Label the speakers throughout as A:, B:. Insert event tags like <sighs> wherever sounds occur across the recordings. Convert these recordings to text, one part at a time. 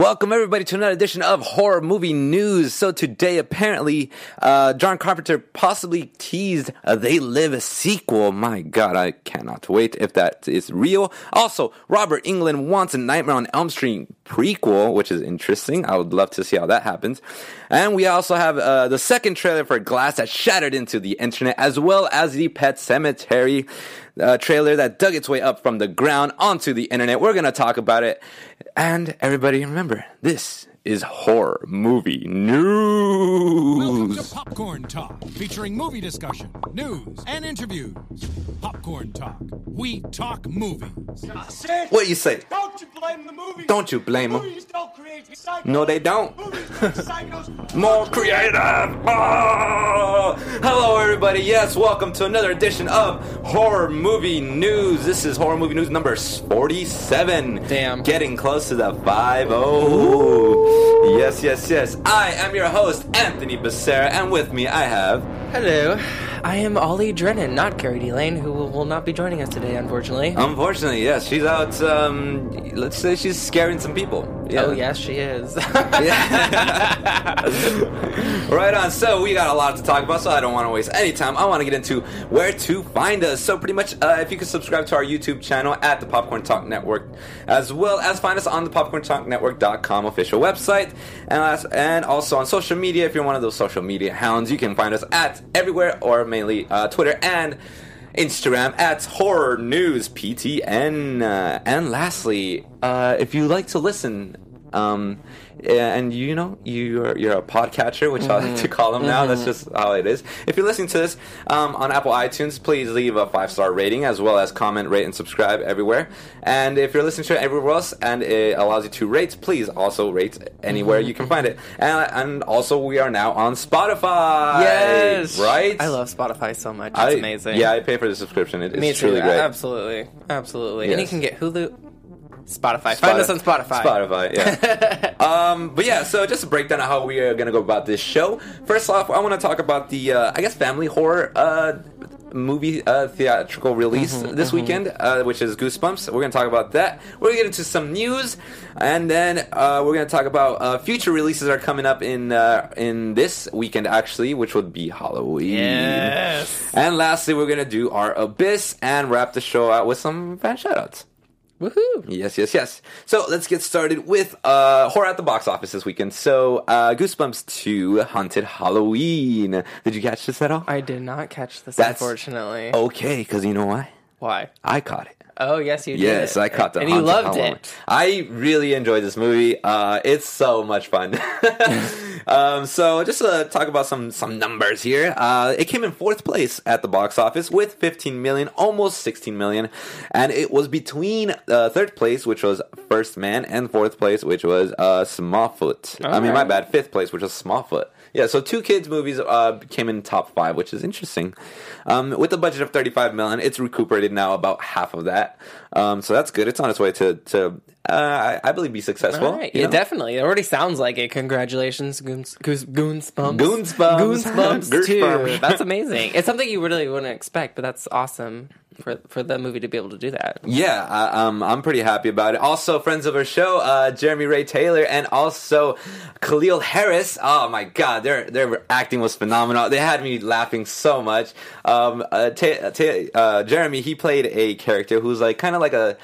A: Welcome everybody to another edition of Horror Movie News. So today, apparently, uh, John Carpenter possibly teased a They Live sequel. My God, I cannot wait if that is real. Also, Robert Englund wants a Nightmare on Elm Street prequel, which is interesting. I would love to see how that happens. And we also have uh, the second trailer for Glass that shattered into the internet, as well as the Pet Sematary uh, trailer that dug its way up from the ground onto the internet. We're going to talk about it. And everybody remember, this is horror movie news.
B: Welcome
A: news.
B: to Popcorn Talk, featuring movie discussion, news, and interviews. Popcorn Talk. We talk movies.
A: What you say?
C: Don't you blame the movies?
A: Don't you blame 'em.
C: Movies don't create psychos.
A: No, they don't.
C: Movies make <laughs> psychos.
A: More creative. Oh! Hello, everybody. Yes, welcome to another edition of Horror Movie News. This is Horror Movie News number 47.
D: Damn.
A: Getting close to the 5 0. Yes, yes, yes. I am your host, Anthony Becerra, and with me I have.
D: Hello, I am Ollie Drennan, not Carrie D. Lane, who will, will not be joining us today, unfortunately.
A: Unfortunately, yes, she's out. Um, let's say she's scaring some people. Yeah.
D: Oh, yes, she is. <laughs> <laughs>
A: right on. So we got a lot to talk about, so I don't want to waste any time. I want to get into where to find us. So pretty much, uh, if you could subscribe to our YouTube channel at the Popcorn Talk Network, as well as find us on the PopcornTalkNetwork.com official website, and as, and also on social media. If you're one of those social media hounds, you can find us at everywhere or mainly uh, Twitter and. Instagram at Horror News PTN. Uh, and lastly, uh, if you like to listen, um, and you know you're you're a podcatcher, which I like to mm-hmm. call them now. That's mm-hmm. just how it is. If you're listening to this um, on Apple iTunes, please leave a five star rating as well as comment, rate, and subscribe everywhere. And if you're listening to it everywhere else and it allows you to rate, please also rate anywhere mm-hmm. you can find it. And and also we are now on Spotify.
D: yes!
A: right.
D: I love Spotify so much. It's
A: I-
D: amazing.
A: Yeah, I pay for the subscription. It,
D: Me
A: it's
D: too.
A: truly great.
D: Absolutely. Absolutely. And you can get Hulu, Spotify. Find us on Spotify.
A: Spotify, yeah. <laughs> um, but yeah, so just a breakdown of how we are going to go about this show. First off, I want to talk about the, uh, I guess, family horror uh, movie uh, theatrical release
D: Mm-hmm,
A: this weekend, uh, which is Goosebumps. We're going to talk about that. We're going to get into some news, and then uh, we're going to talk about uh, future releases that are coming up in uh, in this weekend, actually, which would be Halloween.
D: Yes.
A: And lastly, we're going to do our Abyss and wrap the show out with some fan shoutouts.
D: Woohoo!
A: Yes, yes, yes. So let's get started with uh, horror at the box office this weekend. So uh, Goosebumps 2 Haunted Halloween. Did you catch this at all?
D: I did not catch this,
A: That's-
D: unfortunately.
A: Okay, because you know why?
D: Why?
A: I caught it.
D: Oh, yes, you did.
A: Yes, I caught the
D: And you loved
A: Halloween.
D: it.
A: I really enjoyed this movie. Uh, it's so much fun. <laughs> um, so just to talk about some some numbers here, uh, it came in fourth place at the box office with 15 million, almost 16 million, and it was between uh, third place, which was First Man, and fourth place, which was uh, Smallfoot. I mean, my bad, fifth place, which was Smallfoot. Yeah, so two kids movies uh, came in top five, which is interesting. Um, with a budget of 35 million, it's recuperated now about half of that. Um, so that's good. It's on its way to, to uh, I, I believe, be successful.
D: Right. Yeah,
A: know?
D: definitely. It already sounds like it. Congratulations, Goons, Goons, Goonsbumps.
A: Goonsbumps.
D: Goonsbumps, <laughs> too. That's amazing. It's something you really wouldn't expect, but that's awesome for for the movie to be able to do that.
A: Yeah, I, um, I'm pretty happy about it. Also, friends of our show, uh, Jeremy Ray Taylor and also Caleel Harris. Oh my God, their their acting was phenomenal. They had me laughing so much. Um, uh, uh, Jeremy, he played a character who's like kind of like a.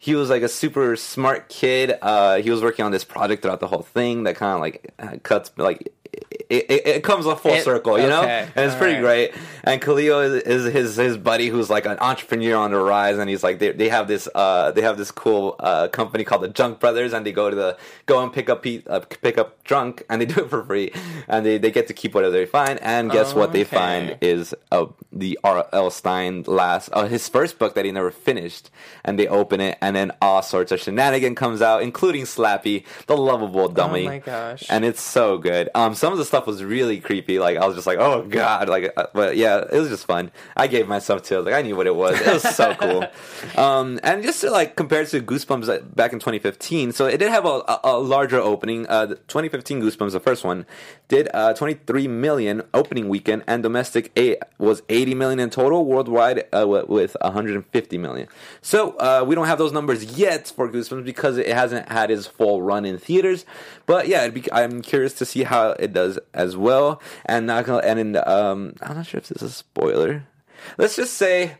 A: He was like a super smart kid. Uh, he was working on this project throughout the whole thing that kind of like uh, cuts like it, it, it comes a full
D: It-
A: circle, you know, and it's pretty
D: alright.
A: great. And Caleel is, is his his buddy who's like an entrepreneur on the rise, and he's like they, they have this uh they have this cool uh company called the Junk Brothers, and they go to the go and pick up uh, pick up drunk, and they do it for free, and they, they get to keep whatever they find. And guess what they find is uh, the R. L. Stine last uh, his first book that he never finished, and they open it, and then all sorts of shenanigan comes out, including Slappy, the lovable dummy.
D: Oh my gosh.
A: And it's so good. Um, some of the stuff was really creepy. Like I was just like, oh god, like. uh, But yeah, it was just fun. I gave myself chills. Like I knew what it was. It was so <laughs> cool. Um, and just to like compare it to Goosebumps uh, back in 2015, so it did have a, a, larger opening. Uh, the 2015 Goosebumps, the first one, did uh, 23 million opening weekend, and domestic eight was 80 million in total. Worldwide uh, with 150 million. So uh, we don't have those numbers yet for Goosebumps because it hasn't had its full run in theaters. But yeah, it'd be, I'm curious to see how it does as well. And not gonna and in, um, I'm not sure if this is a spoiler. Let's just say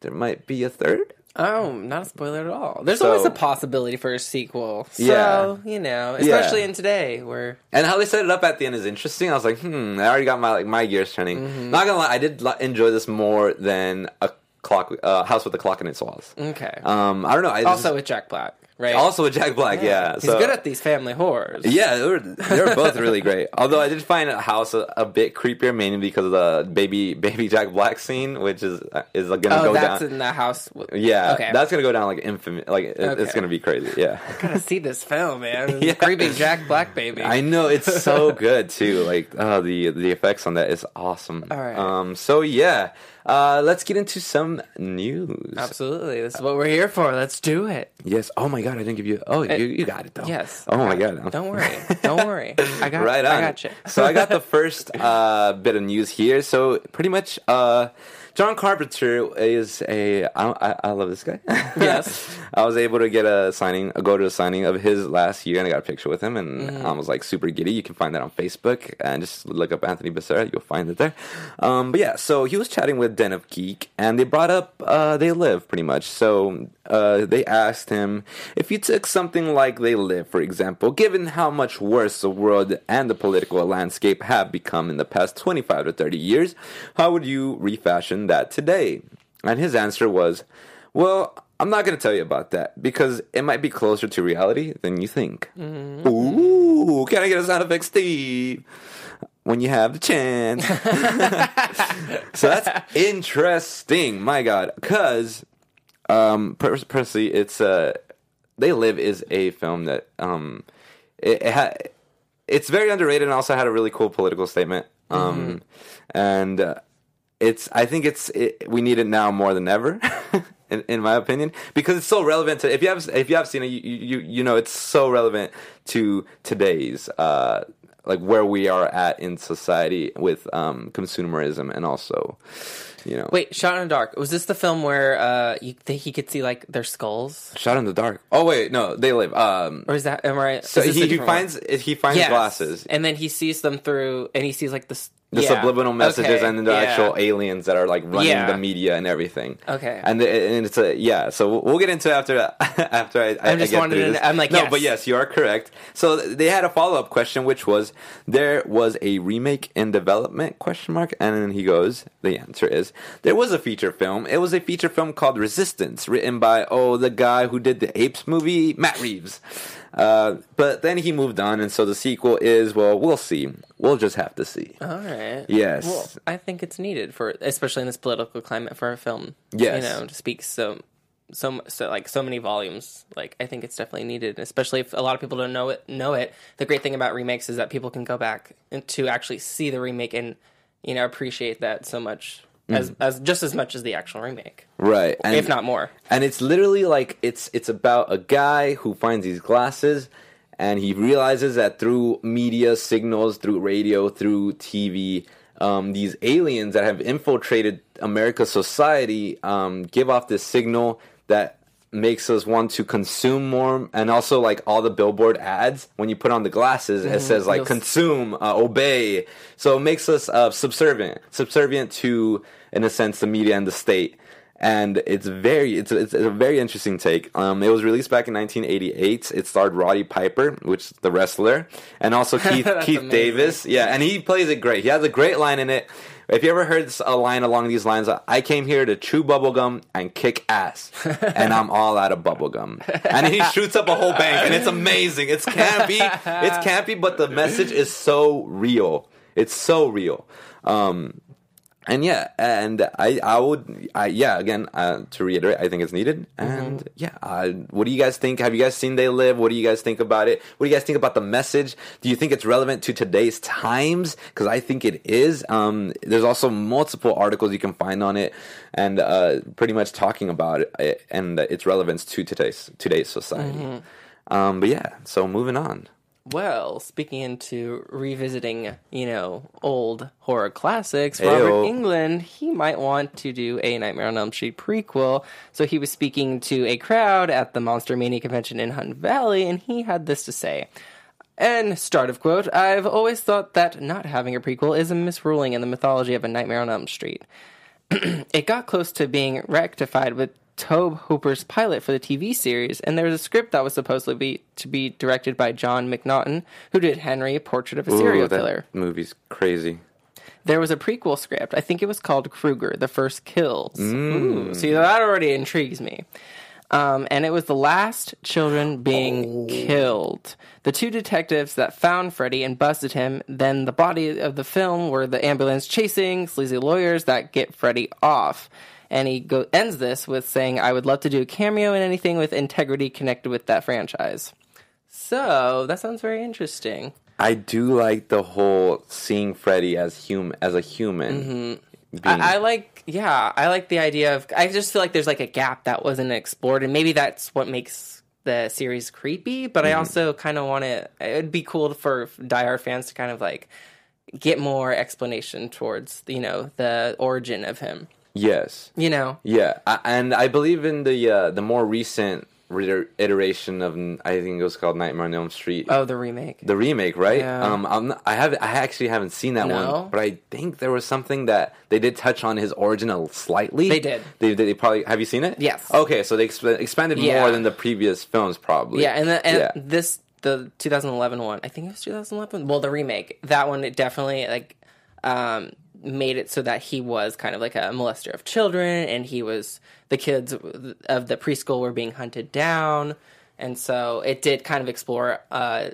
A: there might be a third.
D: Oh, not a spoiler at all. There's
A: So-
D: always a possibility for a sequel. So,
A: Yeah.
D: you know,
A: Yeah.
D: especially in today where
A: And how they set it up at the end is interesting. I was like, hmm, I already got my like my gears turning.
D: Mm-hmm.
A: Not gonna lie, I did enjoy this more than a clock, uh, House with a Clock in its walls.
D: okay.
A: Um, I don't know. I just-
D: also with Jack Black, right?
A: also with Jack Black, yeah.
D: He's
A: so-
D: good at these family horrors.
A: Yeah, they're, they both really great. <laughs> Although I did find a House a, a bit creepier, mainly because of the baby baby Jack Black scene, which is is gonna
D: Oh,
A: go
D: that's
A: down.
D: in the house. with-
A: yeah,
D: Okay.
A: that's gonna go down like infamous. Like it, it's gonna be crazy. Yeah. <laughs>
D: I gotta see this film, man. <laughs>
A: Yeah.
D: Creepy Jack Black baby.
A: I know it's so good too. Like oh, the the effects on that is awesome.
D: All right.
A: Um. So yeah, uh, let's get into some news.
D: Absolutely. This is what we're here for. Let's do it.
A: Yes. Oh my god, I didn't give you. Oh, you, you got it though.
D: Yes.
A: Oh my god.
D: Don't worry. <laughs> Don't worry. I got
A: right on.
D: I got you.
A: so I got the first uh, bit of news here. So pretty much, uh, John Carpenter is a. I, I, love this guy. <laughs>
D: Yes.
A: I was able to get a signing, a go to a signing of his last year, and I got a picture with him, and
D: Mm-hmm.
A: I was like super giddy. You can find that on Facebook, and just look up Anthony Becerra, you'll find it there. Um, but yeah, so he was chatting with Den of Geek, and they brought up uh, They Live pretty much. So uh, they asked him if you took something like They Live, for example, given how much worse the world and the political landscape have become in the past 25 to 30 years, how would you refashion that today? And his answer was, well, I'm not going to tell you about that because it might be closer to reality than you think. Ooh, can I get a sound effect, Steve? When you have the chance. <laughs> <laughs> so that's interesting. My God, because um, personally, it's uh, they live is a film that um, it, it had it's very underrated and also had a really cool political statement. Um, and uh, it's I think it's it, we need it now more than ever. <laughs> In, in my opinion, because it's so relevant to if you have if you have seen it, you you, you know it's so relevant to today's uh, like where we are at in society with um, consumerism and also you know
D: Wait, Shot in the Dark. Was this the film where uh, you, he could see like their skulls?
A: shot in the dark. Oh wait, no, they live. Um,
D: Or is that am I right?
A: so
D: is this a
A: he, he
D: different one?
A: finds he finds
D: Yes.
A: glasses.
D: and then he sees them through, and he sees like this
A: the
D: yeah.
A: subliminal messages
D: Okay,
A: and the
D: yeah.
A: actual aliens that are like running
D: Yeah.
A: the media and everything.
D: Okay.
A: and, the, and it's a yeah. So we'll- get into it after <laughs> after I, I,
D: I'm just
A: I get
D: wondering-. I'm like,
A: no,
D: yes.
A: but yes, you are correct. So they had a follow up question, which was there was a remake in development question mark, and then he goes, the answer is there was a feature film. It was a feature film called Resistance, written by oh the guy who did the Apes movie, Matt Reeves. Uh, but then he moved on, and so the sequel is well, we'll see. We'll just have to see.
D: All right.
A: Yes.
D: Well, I think it's needed for, especially in this political climate, for a film.
A: Yes.
D: You know, to speak so, so, so like so many volumes. Like I think it's definitely needed, especially if a lot of people don't know it. Know it. The great thing about remakes is that people can go back and to actually see the remake and you know appreciate that so much as as just as much as the actual remake,
A: Right, and,
D: if not more.
A: and it's literally like it's it's about a guy who finds these glasses and he realizes that through media signals through radio through tv um, these aliens that have infiltrated america's society um, give off this signal that makes us want to consume more and also like all the billboard ads when you put on the glasses it says like consume uh, obey. So it makes us uh, subservient subservient to in a sense the media and the state and it's very it's, it's a very interesting take. Um, it was released back in 1988. It starred Roddy Piper, which is the wrestler, and also <laughs> Keith Keith
D: amazing.
A: Davis. Yeah, and he plays it great. He has a great line in it. If you ever heard a line along these lines, I came here to chew bubblegum and kick ass, <laughs> and I'm all out of bubblegum. And he shoots up a whole bank, and it's amazing. It's campy. It's campy, but the message is so real. It's so real. Um, and yeah, and I, I would, I, yeah, again, uh, to reiterate, I think it's needed. And yeah, uh, what do you guys think? Have you guys seen They Live? What do you guys think about it? What do you guys think about the message? Do you think it's relevant to today's times? Because I think it is. Um, there's also multiple articles you can find on it, and uh, pretty much talking about it and its relevance to today's today's society. Um, but yeah, so moving on.
D: Well, speaking into revisiting, you know, old horror classics,
A: Ayo.
D: Robert Englund, he might want to do a Nightmare on Elm Street prequel. So he was speaking to a crowd at the Monster Mania convention in Hunt Valley, and he had this to say. And start of quote, I've always thought that not having a prequel is a misruling in the mythology of a Nightmare on Elm Street. <clears throat> it got close to being rectified with Tobe Hooper's pilot for the TV series, and there was a script that was supposedly be, to be directed by John McNaughton, who did Henry, a Portrait of a Serial
A: Ooh, that
D: Killer.
A: movie's crazy.
D: There was a prequel script. I think it was called Krueger, The First Kills. Ooh, see, that already intrigues me. Um, and it was the last children being killed. The two detectives that found Freddy and busted him, then the body of the film were the ambulance chasing sleazy lawyers that get Freddy off. And he go- ends this with saying, I would love to do a cameo in anything with integrity connected with that franchise. So, that sounds very interesting.
A: I do like the whole seeing Freddy as hum as a human. Mm-hmm. being-
D: I, I like, yeah, I like the idea of. I just feel like there's like a gap that wasn't explored, and maybe that's what makes the series creepy. But I mm-hmm. also kind of want to. It'd be cool for diehard fans to kind of like get more explanation towards you know the origin of him.
A: Yes,
D: You know,
A: yeah, I, and I believe in the uh, the more recent iteration of I think it was called Nightmare on Elm Street.
D: oh, the remake.
A: the remake, right?
D: Yeah.
A: Um, I'm not, I have I actually haven't seen that
D: No?
A: one, but I think there was something that they did touch on his origin a slightly.
D: They did.
A: They, they probably have you seen it?
D: Yes.
A: Okay, so they exp- expanded
D: Yeah.
A: more than the previous films, probably.
D: Yeah, and the, and
A: Yeah.
D: this the 2011 one. I think it was 2011. Well, the remake. That one it definitely like um made it so that he was kind of like a molester of children and he was the kids of the preschool were being hunted down. And so it did kind of explore uh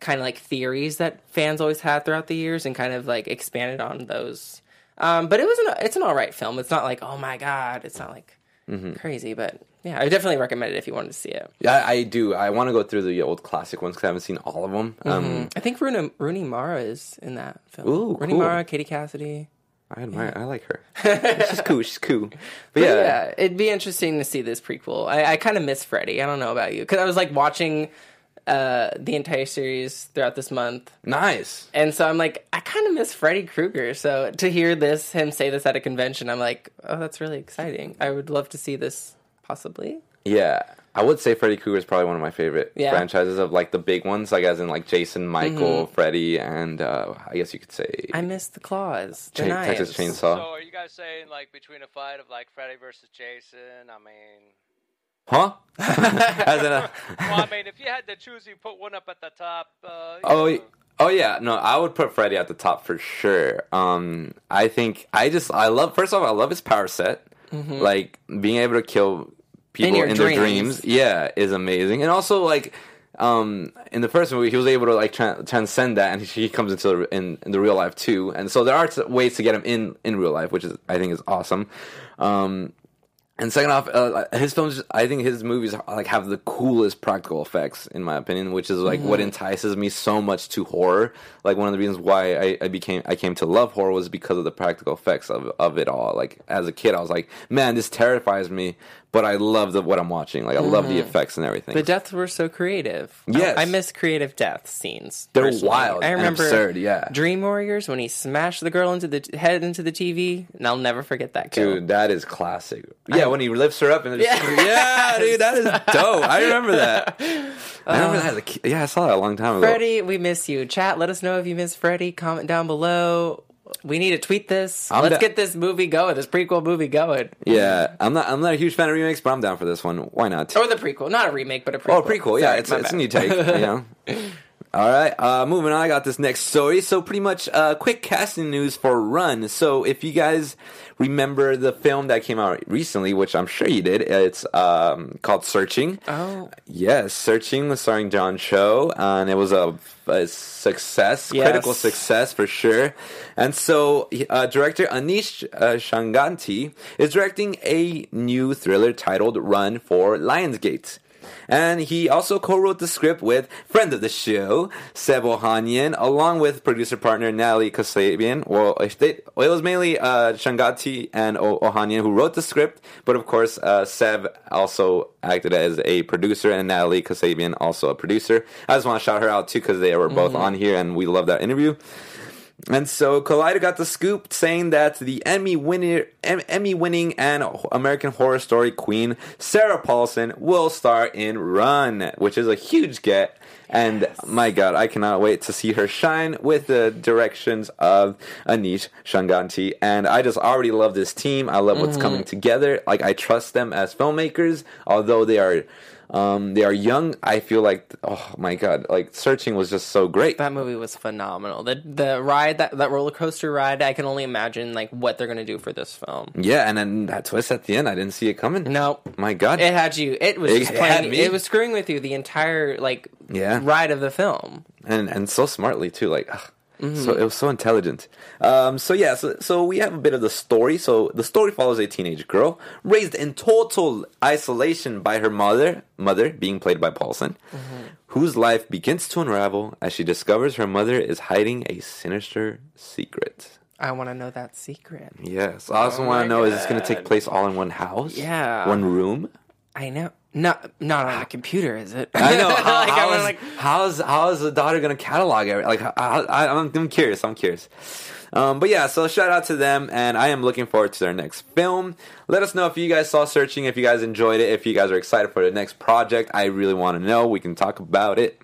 D: kind of like theories that fans always had throughout the years and kind of like expanded on those. Um but it was an it's an all right film. It's not like oh my god it's not like crazy but yeah i definitely recommend it if you wanted to see it
A: Yeah, I do. I want to go through the old classic ones because I haven't seen all of them. Um,
D: I think Rooney, Rooney Mara is in that film.
A: Ooh,
D: Rooney
A: cool.
D: Mara, Katie Cassidy.
A: I admire. I like her. <laughs> She's cool. She's cool. <laughs> But,
D: But
A: yeah,
D: yeah. it'd be interesting to see this prequel. I, I kind of miss Freddy. I don't know about you because I was like watching uh, the entire series throughout this month,
A: nice.
D: and so I'm like, I kind of miss Freddy Krueger. So to hear this, him say this at a convention, I'm like, oh, that's really exciting. I would love to see this possibly.
A: Yeah, I would say Freddy Krueger is probably one of my favorite
D: Yeah. Mm-hmm.
A: franchises of like the big ones, like as in like Jason, Michael, Freddy, and uh, I guess you could say
D: I miss the claws, the
A: Chain-
D: knives.
A: Texas Chainsaw.
E: So are you guys saying like between a fight of like Freddy versus Jason? I mean,
A: Huh? <laughs> <laughs> As in a,
E: well, I mean, if you had to choose, you put one up at the top. Uh,
A: oh,
E: know.
A: oh yeah. No, I would put Freddy at the top for sure. Um, I think I just I love. First off, I love his power set. Like being able to kill people
D: Mm-hmm. your
A: in, their
D: dreams.
A: Yeah, is amazing. And also like. Um, in the first movie, he was able to like tran transcend that, and he, he comes into the, in, in the real life too. And so there are t- ways to get him in in real life, which is I think is awesome. Um, And second off, uh, his films, I think his movies like have the coolest practical effects, in my opinion, which is like what entices me so much to horror. Like one of the reasons why I, I became I came to love horror was because of the practical effects of of it all. Like as a kid, I was like, man, this terrifies me, but I love the, what I'm watching. Like I love the mm-hmm. effects and everything.
D: The deaths were so creative.
A: Yes.
D: I, I miss creative death scenes.
A: They're
D: personally.
A: wild
D: I remember
A: absurd, yeah.
D: Dream Warriors when he smashed the girl into the head into the TV, and I'll never forget that kill.
A: Dude, that is classic. Yeah, when he lifts her up and
D: Yeah.
A: yeah, dude, that is <laughs> dope. I remember that. Uh, I remember that a kid. Yeah, I saw that a long time ago.
D: Freddie, we miss you. Chat, let us know if you miss Freddie. Comment down below. We need to tweet this.
A: I'm
D: Let's
A: da-
D: get this movie going, this prequel movie going.
A: Yeah, I'm not. I'm not a huge fan of remakes, but I'm down for this one. Why not?
D: Or the prequel. Not a remake, but a oh, prequel.
A: Oh, prequel. Yeah,
D: Sorry,
A: it's it's a new take. You know. <laughs> All right, uh, moving on. I got this next story. So, pretty much, uh, quick casting news for Run. So, if you guys remember the film that came out recently, which I'm sure you did, it's um, called Searching.
D: Oh,
A: Yes, Searching, was starring John Cho, and it was a, a success,
D: Yes.
A: critical success for sure. And so, uh, director Aneesh uh, Chaganty is directing a new thriller titled Run for Lionsgate. And he also co-wrote the script with friend of the show, Sev Ohanian, along with producer partner Natalie Qasabian. Well, they, well, it was mainly uh, Chaganty and o- Ohanian who wrote the script, but of course, uh, Sev also acted as a producer, and Natalie Qasabian also a producer. I just want to shout her out too because they were both on here, and we love that interview. And so Collider got the scoop saying that the Emmy winner, em- Emmy winning and American Horror Story queen Sarah Paulson will star in Run, which is a huge get. And my God, I cannot wait to see her shine with the directions of Aneesh Chaganty. And I just already love this team. I love what's mm. coming together. Like I trust them as filmmakers, although they are. Um, they are young. I feel like, oh my god, like searching was just so great.
D: that movie was phenomenal. The the ride that that roller coaster ride, I can only imagine like what they're gonna do for this film.
A: Yeah, and then that twist at the end, I didn't see it coming.
D: No,
A: My God.
D: it had you. It was
A: It
D: playing. It was screwing with you the entire like
A: Yeah.
D: ride of the film.
A: and and so smartly too. Like, ugh.
D: Mm-hmm.
A: so it was so intelligent. Um, so yeah, so so we have a bit of the story. So the story follows a teenage girl raised in total isolation by her mother, mother being played by Paulson,
D: Mm-hmm.
A: whose life begins to unravel as she discovers her mother is hiding a sinister secret.
D: I want to know that secret.
A: Yes, I also
D: Oh
A: want to know: is this going to take place all in one house?
D: Yeah.
A: one room.
D: I know. Not not on a computer, is it?
A: I know. <laughs> How,
D: Like,
A: how
D: like-
A: how's how is the daughter gonna catalog it? Like, I, I, I'm, I'm curious. I'm curious. Um, but yeah, so shout out to them, and I am looking forward to their next film. Let us know if you guys saw Searching, if you guys enjoyed it, if you guys are excited for the next project. I really want to know. We can talk about it.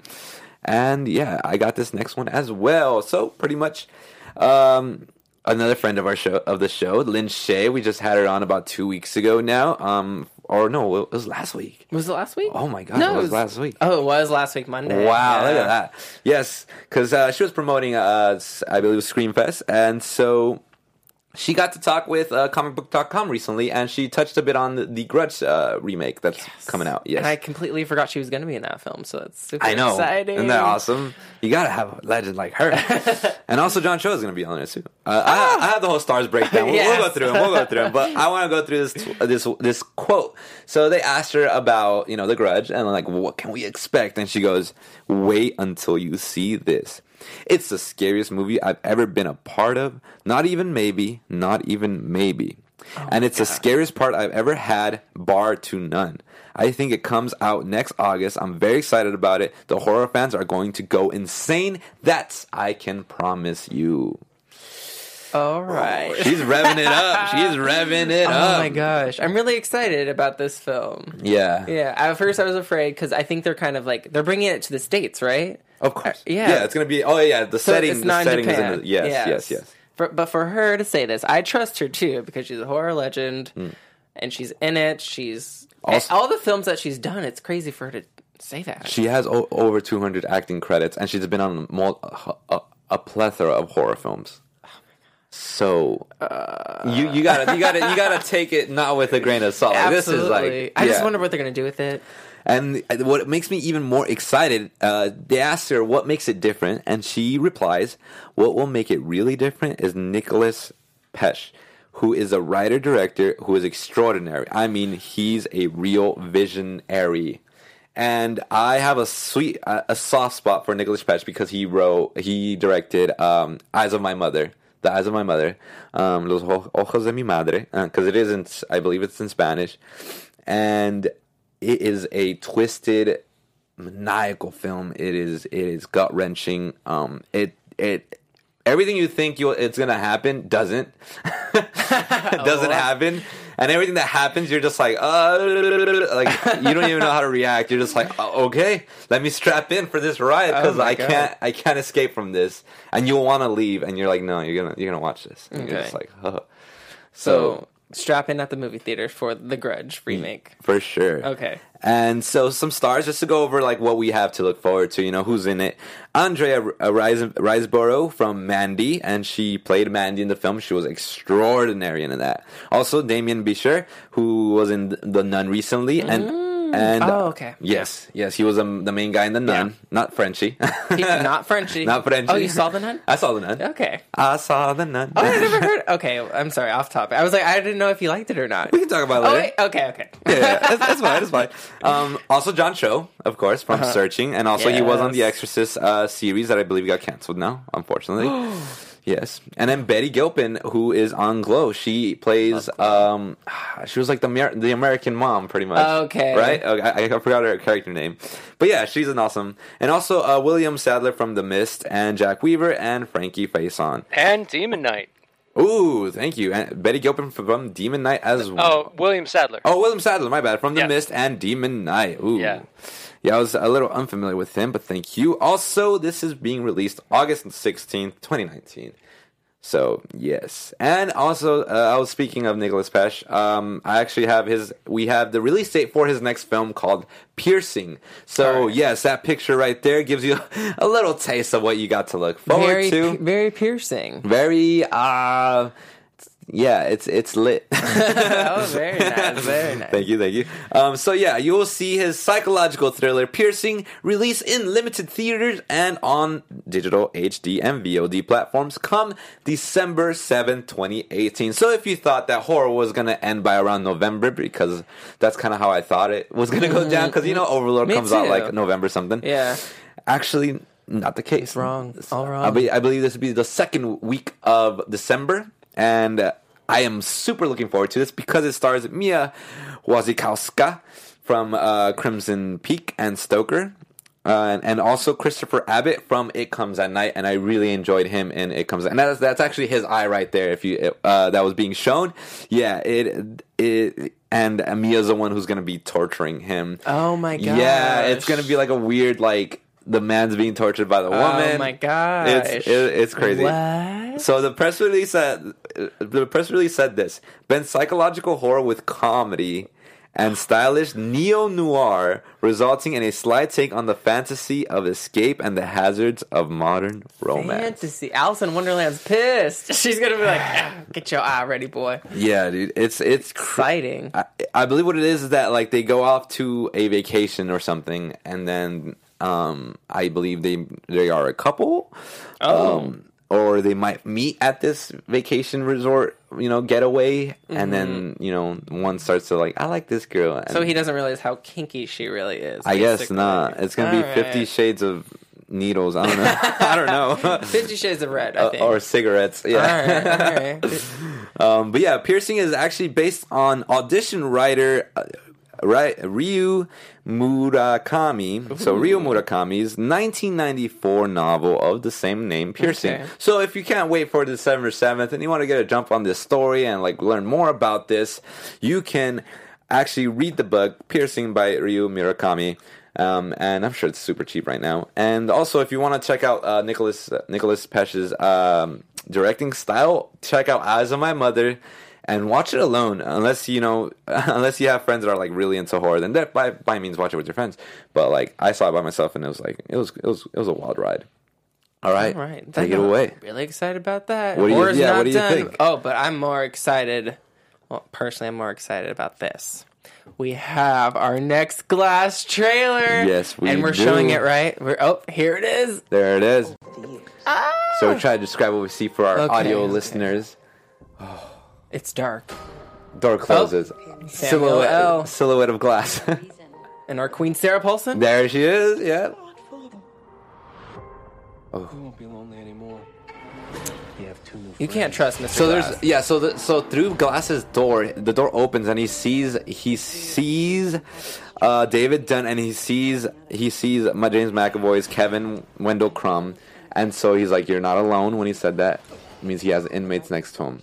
A: And yeah, I got this next one as well. So pretty much, um, another friend of our show of the show, Lin Shaye. We just had her on about two weeks ago now. Um, or no, it was last week.
D: was it last week?
A: Oh my god, it was last week.
D: Oh, it was last week Monday.
A: Wow, look at that. Yes, because uh, she was promoting, uh, I believe, it was Screamfest, and so she got to talk with uh, comicbook.com recently, and she touched a bit on the, the Grudge uh, remake that's coming out. Yes,
D: And I completely forgot she was going to be in that film, so it's super
A: I know.
D: exciting.
A: Isn't that awesome? You gotta have a legend like her. <laughs> and also, John Cho is gonna be on there too. Uh,
D: Ah!
A: I, I have the whole stars breakdown. We'll, we'll go through them. We'll go through them. But I want to go through this this this quote. So they asked her about you know the Grudge and like what can we expect, and she goes, "Wait until you see this." It's the scariest movie I've ever been a part of. Not even maybe, not even maybe. Oh and it's the scariest part I've ever had, bar to none. I think it comes out next August. I'm very excited about it. The horror fans are going to go insane. That's I can promise you.
D: All right.
A: She's revving it up. She's <laughs> revving it up.
D: Oh my gosh, I'm really excited about this film.
A: Yeah.
D: Yeah, at first I was afraid because I think they're kind of like they're bringing it to the states, right?
A: Of course.
D: Uh, yeah.
A: Yeah, it's going to be Oh yeah, the
D: So
A: setting
D: it's
A: the
D: not
A: setting
D: in
A: is
D: Japan.
A: in the Yes, yes, yes.
D: For, but for her to say this, I trust her too because she's a horror legend, and she's in it. She's
A: Hmm. Also-
D: all the films that she's done. It's crazy for her to say that.
A: She has o- over 200 acting credits, and she's been on mul- a, a plethora of horror films. So you you gotta you gotta you gotta take it not with a grain of salt. Like, this is
D: Absolutely.
A: like
D: I just wonder what they're gonna do with it.
A: And what makes me even more excited, uh, they asked her what makes it different, and she replies, "What will make it really different is Nicolas Pesce, who is a writer director who is extraordinary. I mean, he's a real visionary." And I have a sweet, a a soft spot for Nicolas Pesce because he wrote, he directed um, "Eyes of My Mother." The Eyes of My Mother, um, Los Ojos de Mi Madre, because it isn't, I believe it's in Spanish. And it is a twisted, maniacal film. It is, it is gut wrenching. Um, it, it, everything you think you it's gonna happen doesn't, <laughs> <laughs> doesn't happen. And everything that happens, you're just like, uh, like you don't even know how to react. You're just like, oh, okay, let me strap in for this ride because
D: Oh
A: I
D: God.
A: can't, I can't escape from this. And you'll want to leave, and you're like, no, you're gonna, you're gonna watch this. And you're just like, huh.
D: So strap in at the movie theater for the Grudge remake.
A: Mm, for sure.
D: Okay.
A: And so some stars, just to go over like what we have to look forward to. You know who's in it? Andrea uh, Rise- Riseborough from Mandy, and she played Mandy in the film. She was extraordinary in that. Also, Damien Bichir, who was in The Nun recently, and mm. And
D: Oh, okay.
A: yes, yes, he was um, the main guy in The Nun, not Frenchie,
D: He- not Frenchie. <laughs>
A: not Frenchie.
D: Oh, you saw the nun?
A: I saw The Nun.
D: Okay.
A: I saw The Nun.
D: Oh, I never heard. Okay, I'm sorry. Off topic. I was like, I didn't know if you liked it or not.
A: we can talk about it
D: Oh,
A: later.
D: wait. Okay. Okay.
A: yeah, that's, that's fine. That's fine. <laughs> Um, also, John Cho, of course, from Searching, and also he was on the Exorcist uh, series that I believe got canceled now, unfortunately. <gasps> <gasps> yes, and then Betty Gilpin, who is on Glow, she plays. Um, she was like the Amer- the American mom, pretty much.
D: Okay.
A: right? Okay, I, I forgot her character name, but yeah, she's an awesome. And also uh, William Sadler from The Mist, and Jack Weaver and Frankie Faison.
E: And Demon Knight.
A: Ooh, thank you. And Betty Gilpin from Demon Knight as well.
E: Oh, William Sadler.
A: Oh, William Sadler, my bad. From The
E: Yes.
A: Mist and Demon Knight. Ooh.
E: Yeah.
A: Yeah, I was a little unfamiliar with him, but thank you. Also, this is being released August 16th, 2019. So, yes. And also, uh, I was speaking of Nicolas Pesce. Um, I actually have his, we have the release date for his next film called Piercing. So,
D: Alright.
A: yes, that picture right there gives you <laughs> a little taste of what you got to look forward
D: Very,
A: to.
D: very piercing.
A: Very, uh, yeah, it's it's lit. <laughs>
D: oh, very nice. Very nice. <laughs>
A: Thank you, thank you. Um, so yeah, you will see his psychological thriller "Piercing" release in limited theaters and on digital HD and VOD platforms come December 7, 2018. So if you thought that horror was gonna end by around November, because that's kind of how I thought it was gonna go down, because you know Overlord
D: Me
A: comes out like November something.
D: Yeah.
A: Actually, not the case.
D: It's wrong. All wrong.
A: I, be, I believe this would be the second week of December, and uh, I am super looking forward to this because it stars Mia Wasikowska from uh, Crimson Peak and Stoker. Uh, and, and also Christopher Abbott from It Comes at Night, and I really enjoyed him in It Comes. And that's that's actually his eye right there. If you uh, that was being shown, yeah, it it and Mia's the one who's gonna be torturing him.
D: Oh my god.
A: Yeah, it's gonna be like a weird like the man's being tortured by the woman.
D: Oh my god.
A: It's it, it's crazy.
D: What?
A: So the press release said the press release said this: Ben psychological horror with comedy and stylish neo noir, resulting in a slight take on the fantasy of escape and the hazards of modern romance.
D: Fantasy. Alice in Wonderland's pissed. <laughs> She's gonna be like, "Ah, "Get your eye ready, boy."
A: Yeah, dude, it's it's cr-
D: Exciting.
A: I, I believe what it is is that like they go off to a vacation or something, and then um, I believe they they are a couple,
D: Oh.
A: um, or they might meet at this vacation resort, you know, getaway, and then you know one starts to like, I like this girl. And
D: Mm-hmm. So he doesn't realize how kinky she really is.
A: I guess not. It's gonna be
D: All
A: Fifty. Shades of Needles. I don't know. <laughs> I don't know. <laughs>
D: Fifty Shades of Red. I
A: Uh, or cigarettes. Yeah.
D: all right, all right. <laughs>
A: Um, but yeah, Piercing is actually based on audition writer uh, right Ryu Murakami. So Ryu Murakami's 1994 novel of the same name, Piercing.
D: Okay.
A: So if you can't wait for December 7th and you want to get a jump on this story and like learn more about this, you can actually read the book Piercing by Ryu Murakami. Um, and I'm sure it's super cheap right now. And also, if you want to check out uh, Nicholas uh, Nicholas Pesce's um, directing style, check out Eyes on My Mother and watch it alone. Unless you know, <laughs> unless you have friends that are like really into horror, then that by by means watch it with your friends. But like I saw it by myself, and it was like it was it was it was a wild ride. All right,
D: All right,
A: take it away.
D: Really excited about that.
A: What do you- yeah, what do you
D: done.
A: think?
D: Oh, but I'm more excited. Well, personally, I'm more excited about this. We have our next glass trailer.
A: Yes, we
D: and we're
A: do.
D: showing it right. We're oh, here it is.
A: There it is. Ah. So we try to describe what we see for our
D: Okay,
A: audio
D: okay.
A: listeners. Oh.
D: It's dark,
A: Door closes.
D: Samuel
A: silhouette,
D: L.
A: silhouette of glass. <laughs>
D: and our Queen Sarah Paulson.
A: there she is. Yeah.
F: You won't be lonely anymore. You have two new
D: You can't trust Mr.
A: So
D: Glass.
A: there's yeah. So the, so through Glass's door, the door opens and he sees he sees uh, David Dunn and he sees he sees my James McAvoy's Kevin Wendell Crumb, and so he's like, "You're not alone." When he said that, it means he has inmates next to him.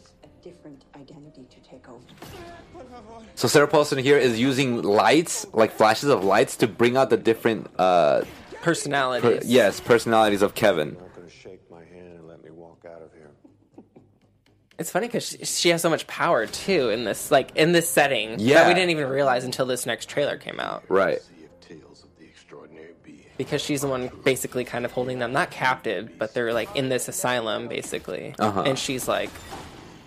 A: So Sarah Paulson here is using lights, like flashes of lights, to bring out the different, uh,
D: personalities.
A: per- yes, personalities of Kevin.
F: not gonna shake my hand and let me walk out of here.
D: It's funny because she, she has so much power too in this, like in this setting, that
A: Yeah.
D: we didn't even realize until this next trailer came out.
A: Right.
D: Because she's the one basically kind of holding them not captive, but they're like in this asylum basically,
A: Uh-huh.
D: and she's like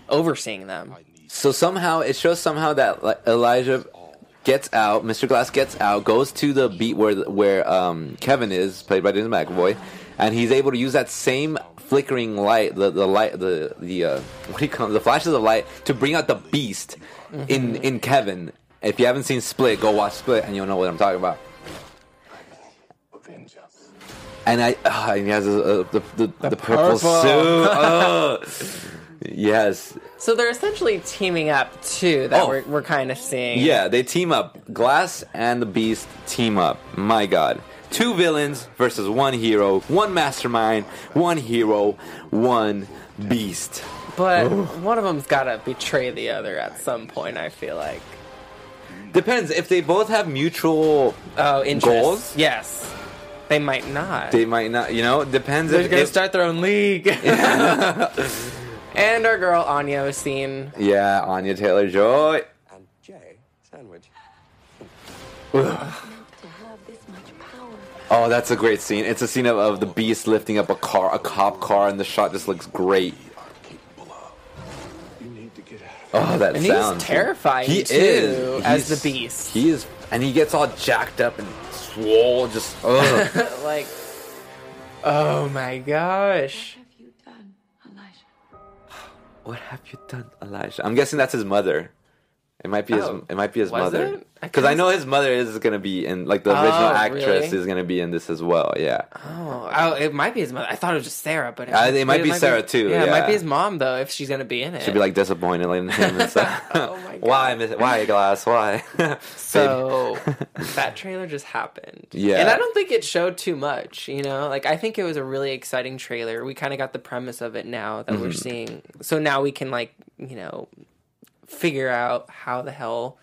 D: overseeing them.
A: So somehow it shows somehow that Elijah gets out, Mr. Glass gets out, goes to the beat where where um, Kevin is, played by James McAvoy, and he's able to use that same flickering light, the the light, the the uh, what do you call it? the flashes of light to bring out the beast in in Kevin. If you haven't seen Split, go watch Split, and you'll know what I'm talking about. And I, uh, he has uh, the, the, the, purple,
D: purple.
A: suit. <laughs> Yes,
D: So they're essentially teaming up too. That
A: Oh.
D: we're, we're kind of seeing.
A: Yeah, they team up. Glass and the Beast team up. My God. Two villains versus one hero, one mastermind, one hero, one beast.
D: But one of them's got to betray the other at some point. I feel like.
A: Depends if they both have mutual.
D: Oh, interests.
A: Goals?
D: Yes. They might not.
A: They might not. You know, depends
D: They're
A: if.
D: gonna
A: if-
D: start their own league. <laughs> <laughs> and our girl Anya was seen.
A: yeah, Anya Taylor Joy.
F: And Jay, sandwich.
G: To have this much power.
A: Oh, that's a great scene. It's a scene of, of the Beast lifting up a car, a cop car, and the shot just looks great. Oh, that
D: And
A: sound.
D: he's terrifying
A: He
D: too,
A: is
D: as the beast.
A: He is, and he gets all jacked up and swole. Just ugh. <laughs>
D: like, oh my gosh.
G: What have you done, Elijah?
A: I'm guessing that's his mother. It might be his.
D: Oh,
A: it might be his
D: was
A: mother.
D: it? I
A: Because I know his mother is going to be in, like the original
D: Oh,
A: actress
D: really?
A: is going to be in this as well. Yeah.
D: Oh, oh, it might be his mother. I thought it was just Sarah, but
A: Uh, it might
D: but
A: be Sarah, too,
D: Yeah, it might be his mom though if she's gonna be in it.
A: Should be like disappointed in him and <laughs> stuff.
D: Oh my <laughs> God.
A: Why, miss- why glass? Why? <laughs>
D: So that trailer just happened.
A: Yeah.
D: And I don't think it showed too much, you know? Like I think it was a really exciting trailer. We kind of got the premise of it now that
A: Mm-hmm.
D: we're seeing. So now we can like, you know, figure out how the hell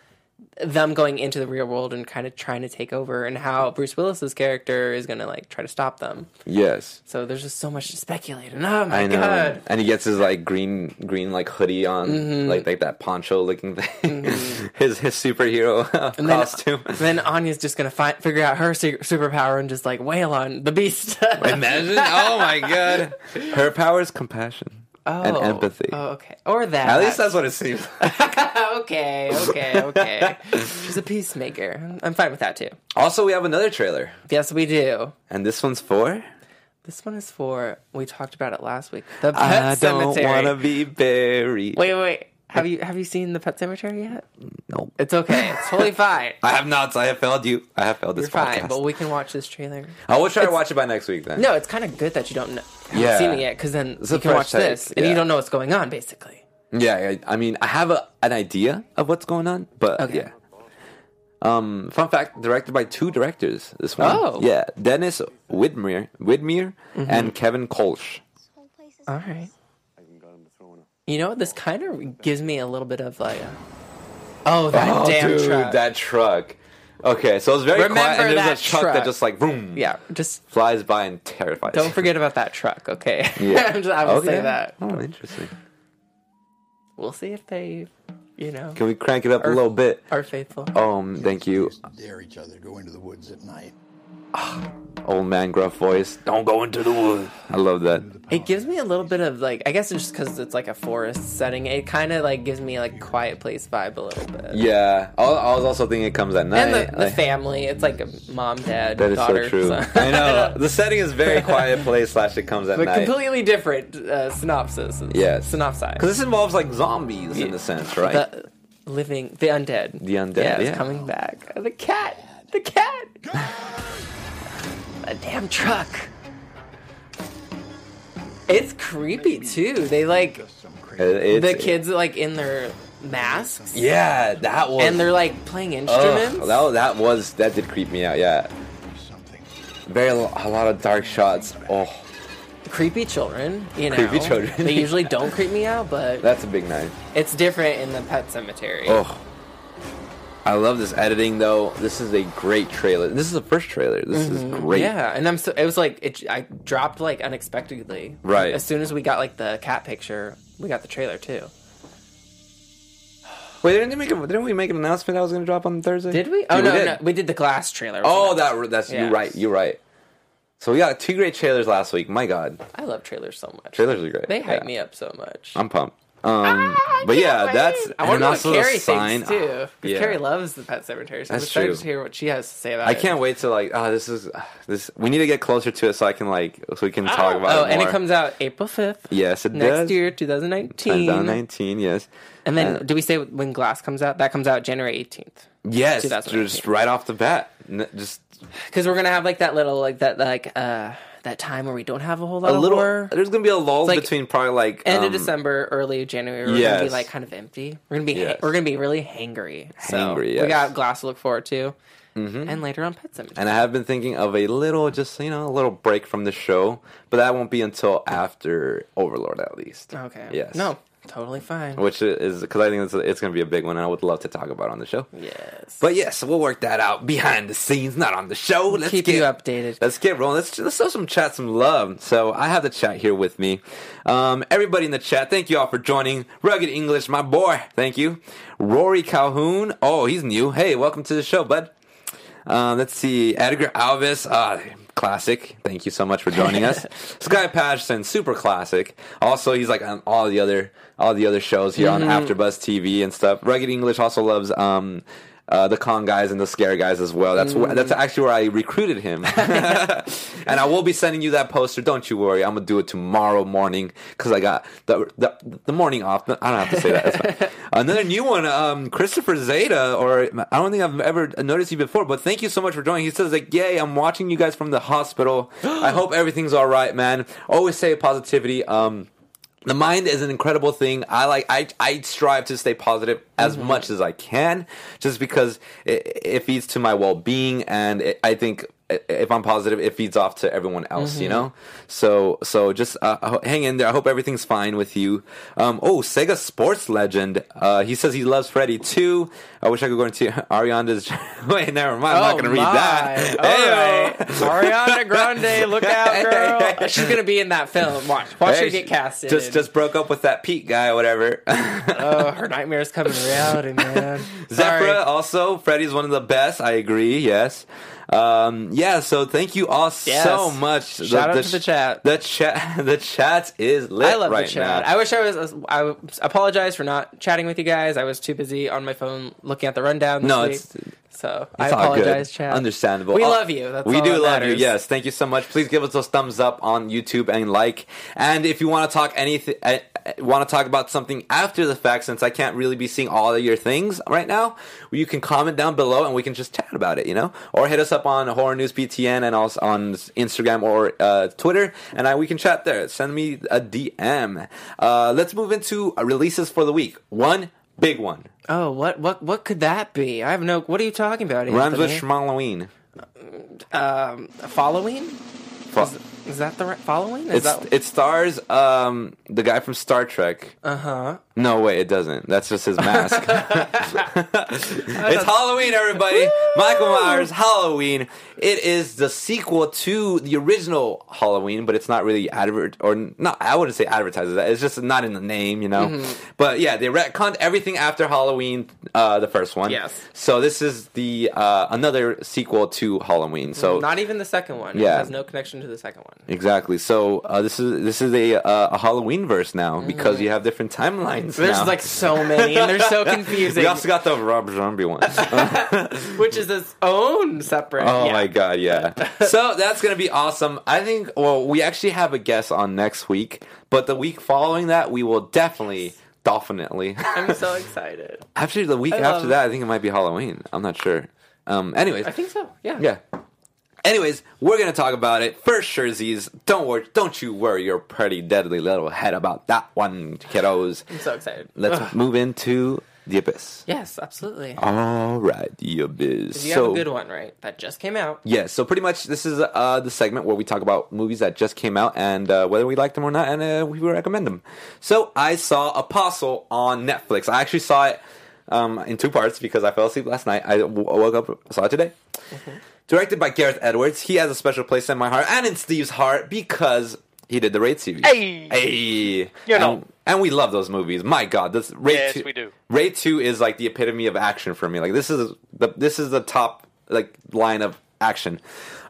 D: them going into the real world and kind of trying to take over and how Bruce Willis's character is going to like try to stop them.
A: yes.
D: So there's just so much to speculate. And oh my
A: I know,
D: god.
A: and he gets his like green, green like hoodie on,
D: Mm-hmm.
A: like like that poncho looking thing. <laughs> his his superhero
D: And then, <laughs>
A: costume. <laughs>
D: then Anya's just gonna find, figure out her su- superpower and just like wail on the beast.
A: Imagine! Oh my god, her power is compassion and oh, empathy.
D: Oh, okay. Or that.
A: At least that's what it seems. <laughs>
D: okay, okay, okay. She's a peacemaker. I'm fine with that too.
A: also, we have another trailer,
D: Yes, we do.
A: and this one's for.
D: This one is for. We talked about it last week. The Pet
A: I don't want to be buried.
D: Wait, wait. Have you have you seen the Pet Sematary yet?
A: no.
D: It's okay. It's totally <laughs> fine.
A: I have not. I have failed you. I have failed this
D: You're
A: podcast.
D: fine, but we can watch this trailer.
A: I will try to watch it by next week then.
D: No, it's kind of good that you don't know, haven't
A: Yeah.
D: seen it yet, because then
A: It's
D: you can watch
A: take,
D: this and
A: yeah.
D: you don't know what's going on, basically.
A: Yeah, I, I mean, I have a, an idea of what's going on, but
D: Okay.
A: yeah. Um, fun fact: directed by two directors. This one,
D: Oh.
A: yeah, Dennis Widmyer, Widmyer,
D: Mm-hmm.
A: and Kevin Kolsch.
D: All right. You know what? This kind of gives me a little bit of like, a, oh, that damn
A: dude,
D: truck.
A: that truck. Okay, so it's very
D: Remember
A: quiet, and there's a truck, that just like boom,
D: yeah, just
A: flies by and terrifies.
D: don't forget about that truck, okay? <laughs>
A: Yeah. <laughs>
D: I'm just- I will
A: Okay.
D: say that.
A: Oh, interesting.
D: We'll see if they, you know,
A: Can we crank it up a little bit?
D: are faithful.
A: Um, thank you,
H: dare each other go into the woods at night. <sighs>
A: old man gruff voice. Don't go into the woods. I love that.
D: It gives me a little bit of like, I guess it's just because it's like a forest setting. It kind of like gives me like quiet place vibe a little bit.
A: Yeah, I, I was also thinking it comes at night.
D: And the, the
A: like-
D: family, it's like a mom, dad,
A: That is
D: daughter.
A: so true. I know <laughs> the setting is very quiet place slash it comes at
D: But
A: night.
D: completely different uh, synopsis.
A: Yes.
D: Synopsis.
A: Because this involves like zombies in a sense, right?
D: The living, the undead.
A: The undead,
D: Yeah,
A: yeah.
D: coming back. The cat. The cat. A damn truck. It's creepy too. They like
A: it's-
D: the kids like in their masks.
A: Yeah, that was.
D: And they're like playing
A: Ugh,
D: instruments.
A: that, that was that did creep me out. Yeah, very a lot of dark shots. Oh,
D: creepy children, you know.
A: Creepy children.
D: they usually <laughs> don't creep me out, but
A: that's a big night.
D: it's different in the pet sematary.
A: Oh, I love this editing though. This is a great trailer. This is the first trailer. This is great.
D: Mm-hmm. Yeah, and I'm so it was like it. I dropped like unexpectedly.
A: Right.
D: as soon as we got like the cat picture, we got the trailer too.
A: Wait, didn't, they make a, didn't we make an announcement I was going to drop on Thursday?
D: Did we? Oh
A: we
D: no,
A: did.
D: no, we did the Glass trailer.
A: Oh, that that's
D: Yeah.
A: you're right. You're right. So we got two great trailers last week. My God,
D: I love trailers so much.
A: trailers are great.
D: They hype
A: Yeah.
D: me up so much.
A: I'm pumped. Um, but yeah, that's
D: I wonder
A: and
D: what
A: also
D: Carrie
A: sign.
D: thinks too. Because
A: Yeah.
D: Carrie loves the Pet Sematary. So I'm
A: That's
D: excited
A: true.
D: to hear what she has to say about
A: I
D: it.
A: I can't wait to like. Oh, this is this. We need to get closer to it so I can like so we can talk about
D: Oh,
A: it.
D: and it comes out April 5th.
A: Yes, it
D: next
A: does.
D: year, 2019.
A: 2019. Yes.
D: And then,
A: Uh,
D: do we say when Glass comes out? That comes out January 18th.
A: Yes,
D: 2019.
A: just right off the bat. N- Just
D: Because we're gonna have like that little like that like uh that time where we don't have a whole lot
A: a
D: of
A: little.
D: horror.
A: There's gonna be a lull
D: like
A: between probably like
D: End of
A: um,
D: December, early January. We're gonna be like kind of empty. We're gonna be
A: Yes.
D: we're gonna be really hangry. So
A: Hangry,
D: we
A: yes. Mm-hmm.
D: got Glass to look forward to, and later on Pet Sematary.
A: And I have been thinking of a little, just you know, a little break from the show, but that won't be until after Overlord, at least.
D: okay.
A: Yes.
D: No, totally fine.
A: Which is because I think it's, it's going to be a big one, and I would love to talk about on the show.
D: yes.
A: But yes, we'll work that out behind the scenes, not on the show. Let's
D: keep
A: get,
D: you updated.
A: Let's get rolling. Let's let's show some chat some love. So I have the chat here with me. Um, everybody in the chat, thank you all for joining. Rugged English, my boy, thank you. Rory Calhoun, oh he's new. Hey, welcome to the show, bud. Uh, let's see, Edgar Alvis, uh, classic. Thank you so much for joining us. <laughs> Sky Patterson, super classic. Also, he's like on all the other all the other shows here on AfterBuzz TV and stuff. Rugged English also loves um, uh, the con guys and the scare guys as well. That's wh- that's actually where I recruited him, <laughs> and I will be sending you that poster. Don't you worry, I'm gonna do it tomorrow morning because I got the, the the morning off. I don't have to say that. <laughs> Another new one, um, Christopher Zeta, or I don't think I've ever noticed you before, but thank you so much for joining. He says like, "Yay, I'm watching you guys from the hospital. I <gasps> hope everything's all right, man. Always say positivity." Um, the mind is an incredible thing. I like I I strive to stay positive as mm-hmm. much as I can, just because it, it feeds to my well being, and it, I think if I'm positive, it feeds off to everyone else. You know, so so just uh, hang in there. I hope everything's fine with you. Um, oh, Sega Sports Legend. Uh, he says he loves Freddy too. I wish I could go into <laughs> Ariana's. <laughs> Wait, never mind. I'm not
D: Oh,
A: going to read that.
D: All
A: Heyo.
D: right. Ariana Grande, look out, <laughs> girl.
A: Hey, hey.
D: She's gonna be in that film. Watch, watch her get casted.
A: Just just broke up with that Pete guy, or whatever.
D: oh, her nightmare's coming to reality, man. Sorry.
A: Also, Freddy's one of the best. I agree. Yes. Um, yeah. So thank you all so much.
D: Shout out to the chat.
A: The chat. <laughs> The chat is lit
D: I love
A: right
D: the chat.
A: now.
D: I wish I was. I apologize for not chatting with you guys. I was too busy on my phone looking at the rundown.
A: No,
D: week.
A: it's-
D: so I
A: It's good.
D: apologize, chat.
A: Understandable.
D: We
A: Oh,
D: love you. That's
A: we do love you. Yes, thank you so much. Please give us those thumbs up on YouTube and like. And if you want to talk anything, uh, want to talk about something after the fact, since I can't really be seeing all of your things right now, you can comment down below and we can just chat about it. You know, or hit us up on Horror News BTN and also on Instagram or uh, Twitter, and I, we can chat there. Send me a DM. Uh, let's move into releases for the week. One big one
D: Oh, what what what could that be? I have no. What are you talking about?
A: rhymes with
D: Anthony?
A: Schmalloween.
D: um, following. Is, is that the right following? Is
A: It's,
D: that
A: it stars um, the guy from Star Trek.
D: uh huh?
A: No, wait, it doesn't. That's just his mask. <laughs> <laughs> it's Halloween, everybody. Michael Myers, Halloween. It is the sequel to the original Halloween, but it's not really advert or not. I wouldn't say advertises that. It's just not in the name, you know.
D: Mm-hmm.
A: But yeah, they retconned everything after Halloween, uh, the first one.
D: Yes.
A: So this is the uh, another sequel to Halloween. So
D: Not even the second one.
A: Yeah.
D: It has no connection to the second one.
A: Exactly. So uh, this is this is a uh, a Halloween verse now because you have different timelines.
D: There's
A: now.
D: like so many, and they're so <laughs> confusing.
A: We also got the Rob Zombie one. oh <laughs>
D: which is its own separate. yeah.
A: my god, yeah. <laughs> so that's gonna be awesome. I think. Well, we actually have a guest on next week, but the week following that, we will definitely, definitely.
D: I'm so excited.
A: actually, the week
D: I
A: after that, I think it might be Halloween. I'm not sure. Um. Anyways,
D: I think so. Yeah.
A: yeah. Anyways, we're gonna talk about it first. Sherzies, don't worry, don't you worry your pretty deadly little head about that one, kiddos.
D: I'm so excited.
A: Let's
D: Ugh.
A: move into the abyss.
D: Yes, absolutely.
A: All right, the abyss.
D: you
A: so,
D: have a good one, right? That just came out.
A: Yes, so pretty much this is uh, the segment where we talk about movies that just came out and uh, whether we like them or not, and uh, we recommend them. So I saw Apostle on Netflix. I actually saw it um, in two parts because I fell asleep last night. I w- woke up, saw it today. Directed by Gareth Edwards. He has a special place in my heart and in Steve's heart because he did the Raid series.
E: Hey!
A: Hey!
E: You know.
A: And, and we love those movies. My God, this Raid
E: Yes,
A: two,
E: we do.
A: Raid two is like the epitome of action for me. Like this is the this is the top like line of action.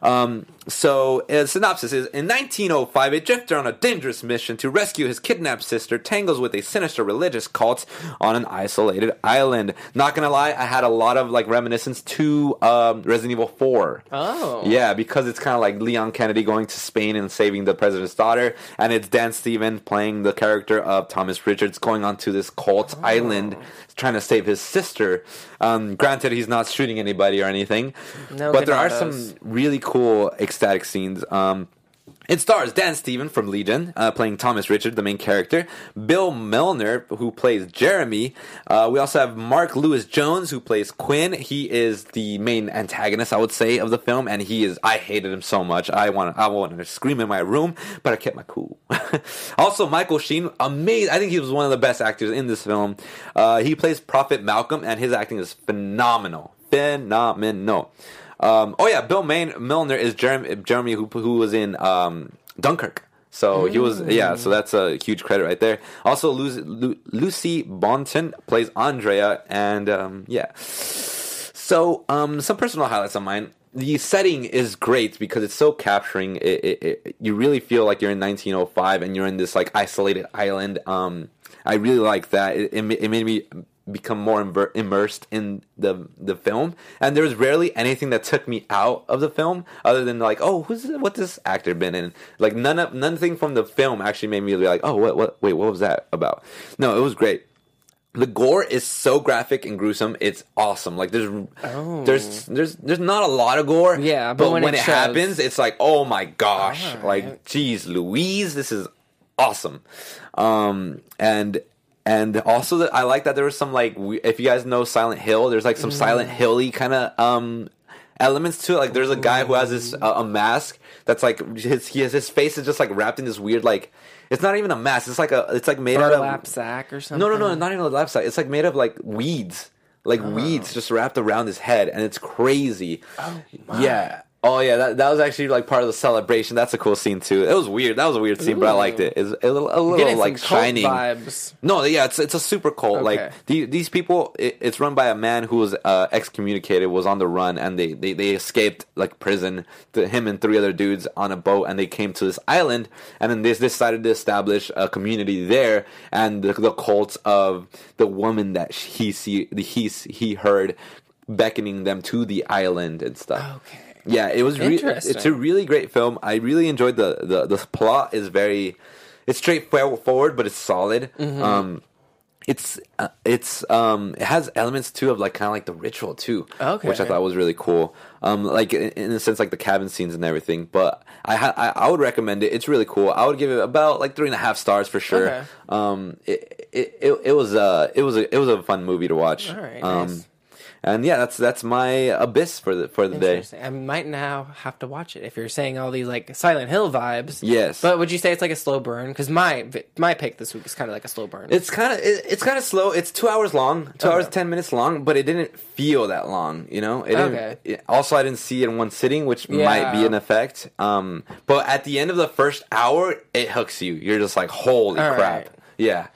A: Um, so, uh, synopsis is In 1905, a drifter on a dangerous mission to rescue his kidnapped sister tangles with a sinister religious cult on an isolated island. Not gonna lie, I had a lot of like reminiscence to um, Resident Evil 4.
D: Oh.
A: Yeah, because it's kind of like Leon Kennedy going to Spain and saving the president's daughter, and it's Dan Stevens playing the character of Thomas Richards going onto this cult island trying to save his sister. Um, granted, he's not shooting anybody or anything,
D: No
A: but there are
D: Ganados.
A: some really cool ecstatic scenes. Um, it stars Dan Steven from Legion, uh, playing Thomas Richard, the main character. Bill Milner, who plays Jeremy. Uh, we also have Mark Lewis Jones, who plays Quinn. He is the main antagonist, I would say, of the film, and he is. I hated him so much. I want. I wanted to scream in my room, but I kept my cool. <laughs> also, Michael Sheen, amazing. I think he was one of the best actors in this film. Uh, he plays Prophet Malcolm, and his acting is phenomenal. Phenomenal. Um, oh yeah, Bill Main, Milner is Jeremy, Jeremy who who was in um, Dunkirk. So he was yeah. So that's a huge credit right there. Also, Lucy, Lu, Lucy Boynton plays Andrea, and um, yeah. So um, some personal highlights on mine. The setting is great because it's so capturing. It, it, it, you really feel like you're in 1905 and you're in this like isolated island. Um, I really like that. It, it, it made me become more immer- immersed in the the film. And there was rarely anything that took me out of the film other than like oh who's what this actor been in? Like none of nothing from the film actually made me be like oh what what wait what was that about? No it was great. The gore is so graphic and gruesome it's awesome. Like there's there's there's there's not a lot of gore
D: Oh. Yeah,
A: but,
D: but
A: when,
D: when
A: it,
D: it
A: happens it's like oh my gosh.
D: Alright.
A: like geez louise this is awesome. Um and and also that I like that there was some like we- if you guys know Silent Hill, there's like some Silent Hilly kind of um elements to it. Like there's a guy who has this uh, a mask that's like his he has his face is just like wrapped in this weird like it's not even a mask. It's like a it's like made out of
D: Burlap sack or something.
A: no, no, no, not even a lap side. It's like made of like weeds, like weeds just wrapped around his head, and it's crazy. Oh, yeah. Oh yeah, that, that was actually like part of the celebration. That's a cool scene too. It was weird. That was a weird scene, but I liked it. It's a little, a little like shining
D: vibes.
A: No, yeah, it's it's a super cult.
D: Okay.
A: Like the, these people, it, it's run by a man who was uh, excommunicated, was on the run, and they, they they escaped like prison. To him and three other dudes on a boat, and they came to this island, and then they decided to establish a community there. And the, the cult of the woman that he see he he heard beckoning them to the island and stuff.
D: Okay.
A: Yeah, it was. Re- it's a really great film. I really enjoyed the the the plot. is very, it's straightforward, but it's solid.
D: Mm-hmm.
A: Um, it's uh, it's um it has elements too of like kind of like the ritual too,
D: Okay.
A: which I thought was really cool. Um, like in, in a sense, like the cabin scenes and everything. But I, ha- I I would recommend it. It's really cool. I would give it about like three and a half stars for sure.
D: Okay.
A: Um, it, it it it was uh it was a it was a fun movie to watch.
D: All right,
A: Um,
D: nice.
A: And yeah, that's that's my abyss for the for the day.
D: I might now have to watch it if you're saying all these like Silent Hill vibes.
A: Yes.
D: But would you say it's like a slow burn? Because my my pick this week is kind of like a slow burn.
A: It's kind of it, it's kind of slow. It's two hours long, two
D: Okay.
A: hours ten minutes long, but it didn't feel that long. You know. It
D: Okay.
A: it- also, I didn't see it in one sitting, which might be an effect. Um, but at the end of the first hour, it hooks you. You're just like, holy
D: All
A: crap!
D: right.
A: Yeah.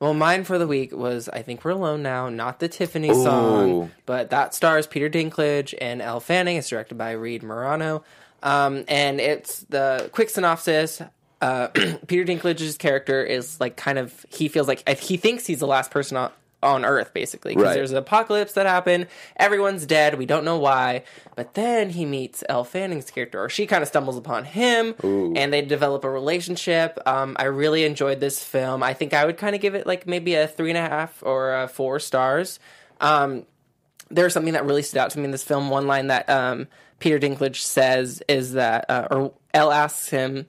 D: Well, mine for the week was I think we're alone now, not the Tiffany
A: Ooh.
D: song, but that stars Peter Dinklage and Elle Fanning. It's directed by Reed Morano, um, and it's the quick synopsis. Uh, <clears throat> Peter Dinklage's character is like kind of he feels like he thinks he's the last person on, Earth, basically, because
A: Right.
D: there's an apocalypse that happened. Everyone's dead. We don't know why, but then he meets Elle Fanning's character, or she kind of stumbles upon him, and they develop a relationship. Um, I really enjoyed this film. I think I would kind of give it like maybe a three and a half or a four stars. Um, there's something that really stood out to me in this film. One line that um, Peter Dinklage says is that, uh, or Elle asks him,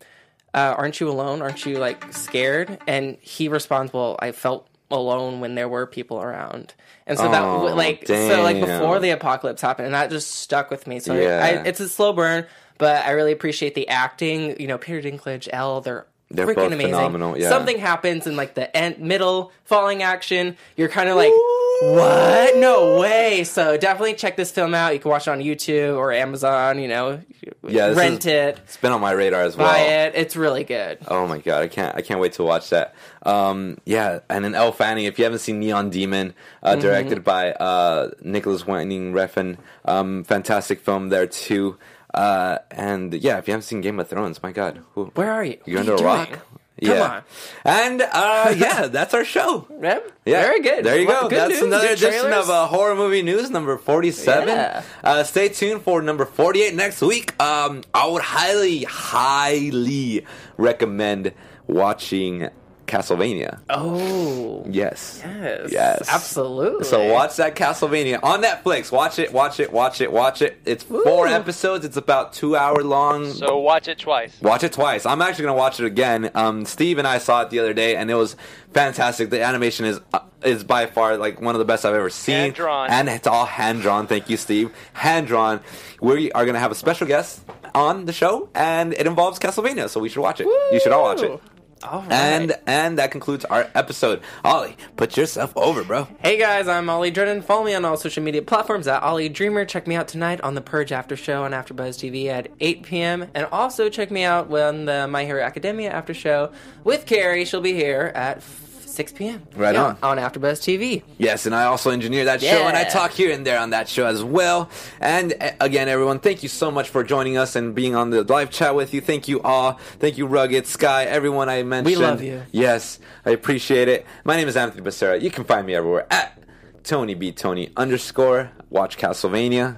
D: uh, "Aren't you alone? Aren't you like scared?" And he responds, "Well, I felt alone when there were people around." And so that
A: Oh,
D: like so like before the apocalypse happened, and that just stuck with me. So
A: Yeah.
D: I, it's a slow burn, but I really appreciate the acting. You know, Peter Dinklage, Elle, they're.
A: They're
D: freaking
A: both
D: amazing.
A: phenomenal, yeah.
D: Something happens in like the end, middle, falling action. You're kind of like, What? No way. So definitely check this film out. You can watch it on YouTube or Amazon, you know.
A: Yeah,
D: rent
A: is-
D: it,
A: It's been on my radar as well.
D: buy it. It's really good.
A: Oh my god, I can't I can't wait to watch that. Um, yeah, and then Elle Fanning. If you haven't seen Neon Demon, uh,
D: Mm-hmm.
A: directed by uh, Nicolas Winding Refn, um, fantastic film there too. Uh, and yeah, if you haven't seen Game of Thrones, my god, who,
D: Where are you?
A: you're
D: What
A: under
D: are
A: a
D: you
A: rock.
D: Doing?
A: Yeah,
D: Come on.
A: and uh, <laughs> yeah, that's our show.
D: Yep.
A: Yeah,
D: Very good.
A: There you go.
D: good
A: That's
D: news,
A: another edition
D: trailers.
A: of uh, horror movie news number forty-seven.
D: Yeah.
A: Uh, stay tuned for number forty-eight next week. Um, I would highly, highly recommend watching Castlevania.
D: Oh.
A: Yes.
D: Yes.
A: Yes.
D: Absolutely.
A: So watch that Castlevania on Netflix. Watch it. Watch it. Watch it. Watch it. It's four
D: Ooh.
A: episodes. It's about two hour long.
E: So watch it twice.
A: Watch it twice. I'm actually gonna watch it again. Um, Steve and I saw it the other day, and it was fantastic. The animation is uh, is by far like one of the best I've ever seen.
E: Hand-drawn.
A: and it's all hand drawn. Thank you, Steve. Hand drawn. We are gonna have a special guest on the show, and it involves Castlevania, so we should watch it. You should all watch it.
D: All right.
A: And and that concludes our episode. Ollie, put yourself over, bro.
D: Hey guys, I'm Ollie Drennan. Follow me on all social media platforms at Ollie Dreamer. Check me out tonight on the Purge After Show on AfterBuzz TV at 8 p.m. And also check me out on the My Hero Academia After Show with Carrie. She'll be here at 6 p.m.
A: Right
D: Yeah,
A: on.
D: on AfterBuzz TV.
A: Yes, and I also engineer that show, and I talk here and there on that show as well. And again, everyone, thank you so much for joining us and being on the live chat with you. Thank you all. Thank you, Rugged, Sky, everyone I mentioned.
D: We love you.
A: Yes, I appreciate it. My name is Anthony Becerra. You can find me everywhere at Tony B Tony underscore. Watch Castlevania,